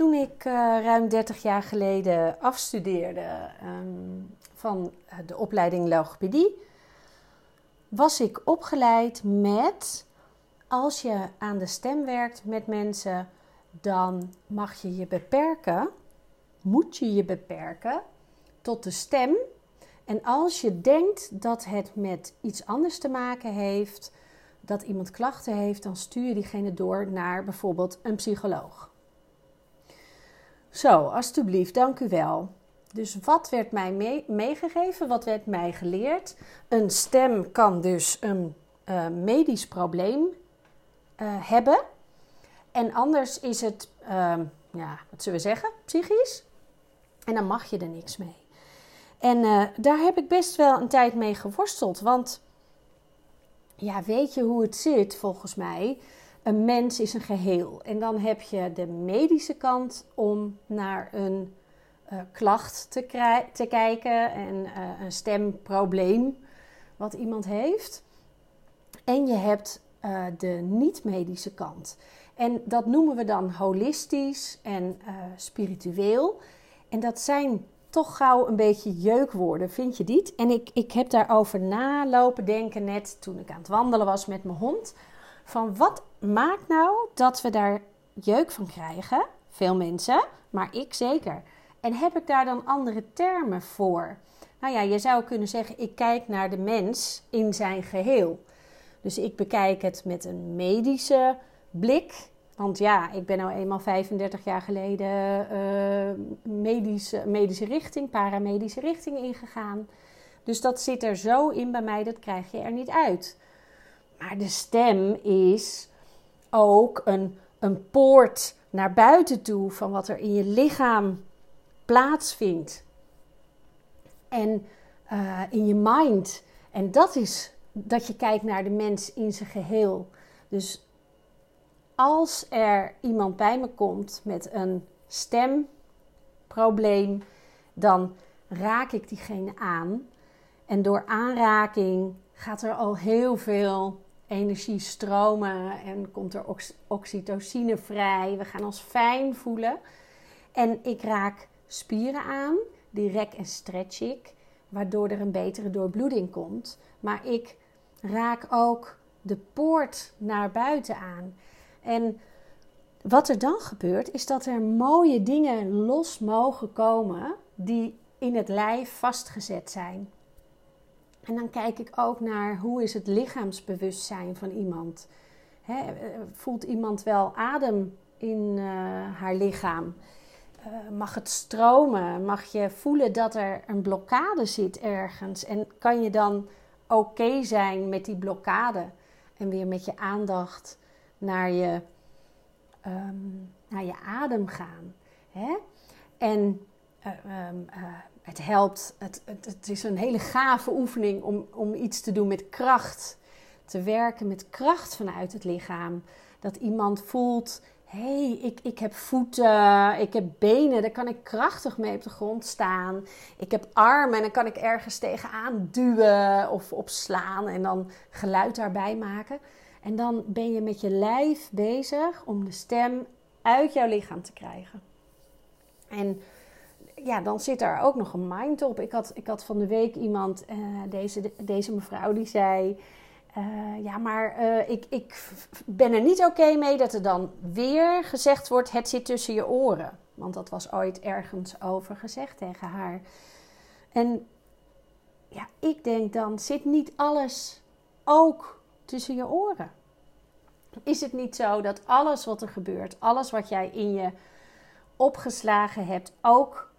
Toen ik uh, ruim 30 jaar geleden afstudeerde um, van de opleiding logopedie, was ik opgeleid met als je aan de stem werkt met mensen, dan mag je je beperken, moet je je beperken tot de stem. En als je denkt dat het met iets anders te maken heeft, dat iemand klachten heeft, dan stuur je diegene door naar bijvoorbeeld een psycholoog. Zo, alstublieft, dank u wel. Dus wat werd mij meegegeven? Wat werd mij geleerd? Een stem kan dus een uh, medisch probleem uh, hebben. En anders is het, uh, ja, wat zullen we zeggen, psychisch. En dan mag je er niks mee. En uh, daar heb ik best wel een tijd mee geworsteld. Want ja, weet je hoe het zit volgens mij? Een mens is een geheel. En dan heb je de medische kant om naar een uh, klacht te, kijken en uh, een stemprobleem wat iemand heeft. En je hebt uh, de niet-medische kant. En dat noemen we dan holistisch en spiritueel. En dat zijn toch gauw een beetje jeukwoorden, vind je niet? En ik, ik heb daarover nalopen denken net toen ik aan het wandelen was met mijn hond. Van wat maakt nou dat we daar jeuk van krijgen? Veel mensen, maar ik zeker. En heb ik daar dan andere termen voor? Nou ja, je zou kunnen zeggen: ik kijk naar de mens in zijn geheel. Dus ik bekijk het met een medische blik. Want ja, ik ben nou eenmaal 35 jaar geleden uh, medische, medische richting, paramedische richting ingegaan. Dus dat zit er zo in bij mij, dat krijg je er niet uit. Maar de stem is ook een, een poort naar buiten toe van wat er in je lichaam plaatsvindt. En uh, in je mind. En dat is dat je kijkt naar de mens in zijn geheel. Dus als er iemand bij me komt met een stemprobleem, dan raak ik diegene aan. En door aanraking gaat er al heel veel energie stromen en komt er oxytocine vrij. We gaan ons fijn voelen. En ik raak spieren aan, die rek en stretch ik, waardoor er een betere doorbloeding komt. Maar ik raak ook de poort naar buiten aan. En wat er dan gebeurt, is dat er mooie dingen los mogen komen die in het lijf vastgezet zijn. En dan kijk ik ook naar hoe is het lichaamsbewustzijn van iemand. He, voelt iemand wel adem in uh, haar lichaam? Uh, mag het stromen? Mag je voelen dat er een blokkade zit ergens? En kan je dan oké zijn met die blokkade? En weer met je aandacht naar je, um, naar je adem gaan. Hè? En uh, um, uh, het helpt, het, het, is een hele gave oefening om, om iets te doen met kracht. Te werken met kracht vanuit het lichaam. Dat iemand voelt, hey, ik, ik heb voeten, ik heb benen, daar kan ik krachtig mee op de grond staan. Ik heb armen en dan kan ik ergens tegenaan duwen of opslaan en dan geluid daarbij maken. En dan ben je met je lijf bezig om de stem uit jouw lichaam te krijgen. En ja, dan zit er ook nog een mind op. Ik had, ik had van de week iemand, uh, deze, deze mevrouw, die zei: uh, Ja, maar uh, ik, ik ben er niet oké mee dat er dan weer gezegd wordt: Het zit tussen je oren. Want dat was ooit ergens over gezegd tegen haar. En ja, ik denk dan: zit niet alles ook tussen je oren? Is het niet zo dat alles wat er gebeurt, alles wat jij in je opgeslagen hebt, ook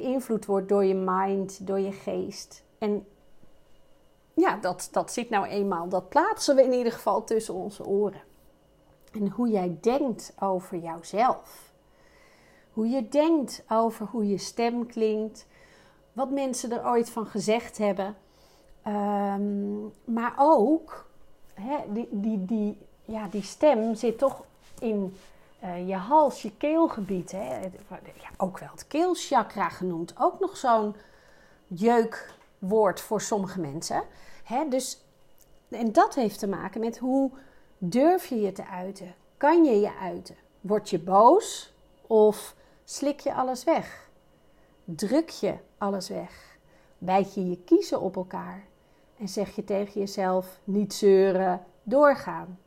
beïnvloed wordt door je mind, door je geest? En ja, dat, dat zit nou eenmaal, dat plaatsen we in ieder geval tussen onze oren. En hoe jij denkt over jouzelf. Hoe je denkt over hoe je stem klinkt. Wat mensen er ooit van gezegd hebben. Um, maar ook hè, die, die, die, ja, die stem zit toch in uh, je hals, je keelgebied. Hè? Ja, ook wel het keelchakra genoemd. Ook nog zo'n jeukwoord voor sommige mensen. Hè? Dus, en dat heeft te maken met hoe durf je je te uiten? Kan je je uiten? Word je boos Of slik je alles weg? Druk je alles weg? Bijt je je kiezen op elkaar? En zeg je tegen jezelf: niet zeuren, doorgaan?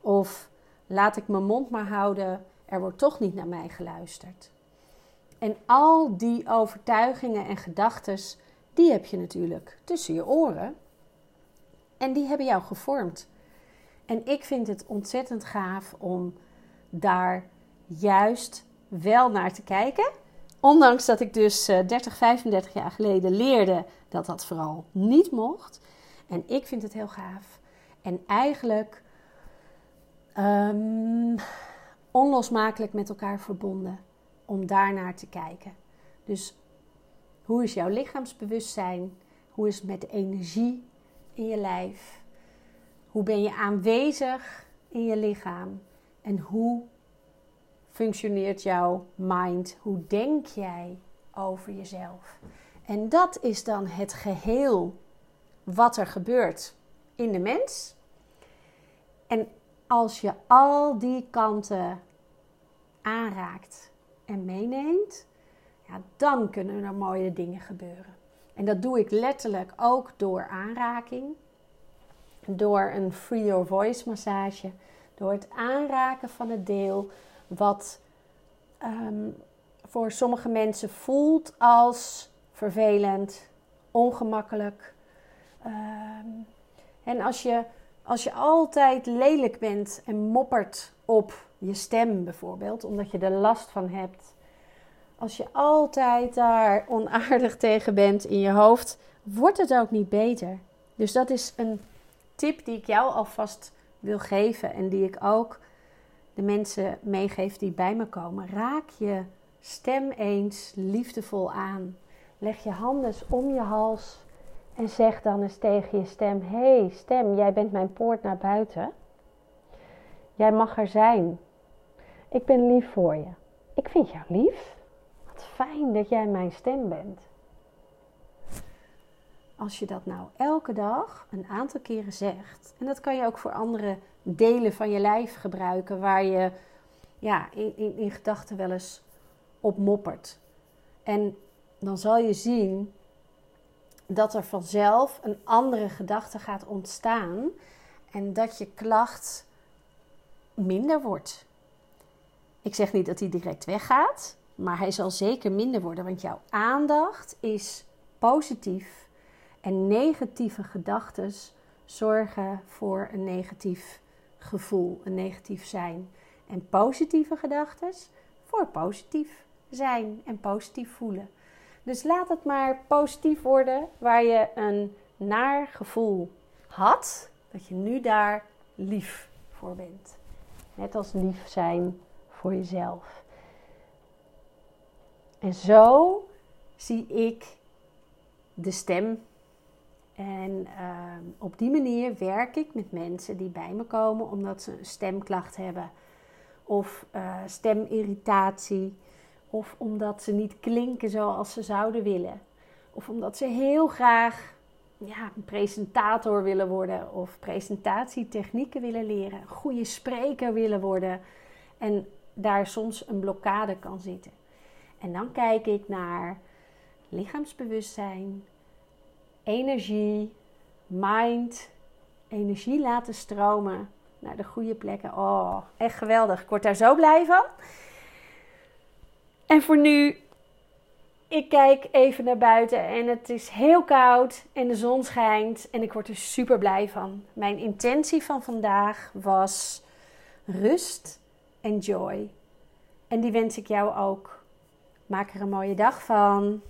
Of laat ik mijn mond maar houden, er wordt toch niet naar mij geluisterd. En al die overtuigingen en gedachten, die heb je natuurlijk tussen je oren. En die hebben jou gevormd. En ik vind het ontzettend gaaf om daar juist wel naar te kijken. Ondanks dat ik dus 30, eh, 35 jaar geleden leerde dat dat vooral niet mocht. En ik vind het heel gaaf. En eigenlijk um, onlosmakelijk met elkaar verbonden om daarnaar te kijken. Dus hoe is jouw lichaamsbewustzijn? Hoe is het met energie in je lijf? Hoe ben je aanwezig in je lichaam? En hoe functioneert jouw mind? Hoe denk jij over jezelf? En dat is dan het geheel wat er gebeurt in de mens. En als je al die kanten aanraakt en meeneemt, ja, dan kunnen er mooie dingen gebeuren. En dat doe ik letterlijk ook door aanraking, door een free your voice massage, door het aanraken van het deel wat ehm, voor sommige mensen voelt als vervelend, ongemakkelijk. Ehm, en als je, als je altijd lelijk bent en moppert op je stem bijvoorbeeld, omdat je er last van hebt. Als je altijd daar onaardig tegen bent in je hoofd, wordt het ook niet beter. Dus dat is een tip die ik jou alvast wil geven en die ik ook de mensen meegeef die bij me komen. Raak je stem eens liefdevol aan. Leg je handen om je hals en zeg dan eens tegen je stem: hey, stem, jij bent mijn poort naar buiten. Jij mag er zijn. Ik ben lief voor je. Ik vind jou lief. Wat fijn dat jij mijn stem bent. Als je dat nou elke dag een aantal keren zegt, en dat kan je ook voor andere delen van je lijf gebruiken waar je ja, in, in, in gedachten wel eens op moppert. En dan zal je zien dat er vanzelf een andere gedachte gaat ontstaan en dat je klacht minder wordt. Ik zeg niet dat hij direct weggaat, maar hij zal zeker minder worden, want jouw aandacht is positief en negatieve gedachten zorgen voor een negatief gevoel, een negatief zijn. En positieve gedachten voor positief zijn en positief voelen. Dus laat het maar positief worden waar je een naar gevoel had, dat je nu daar lief voor bent. Net als lief zijn voor jezelf. En zo zie ik de stem. En ehm, op die manier werk ik met mensen die bij me komen omdat ze een stemklacht hebben. Of uh, stemirritatie. Of omdat ze niet klinken zoals ze zouden willen. Of omdat ze heel graag ja, een presentator willen worden. Of presentatietechnieken willen leren. Goede spreker willen worden. En daar soms een blokkade kan zitten. En dan kijk ik naar lichaamsbewustzijn, energie, mind, energie laten stromen naar de goede plekken. Oh, echt geweldig. Ik word daar zo blij van. En voor nu, ik kijk even naar buiten en het is heel koud en de zon schijnt en ik word er super blij van. Mijn intentie van vandaag was rust en joy. En die wens ik jou ook. Maak er een mooie dag van.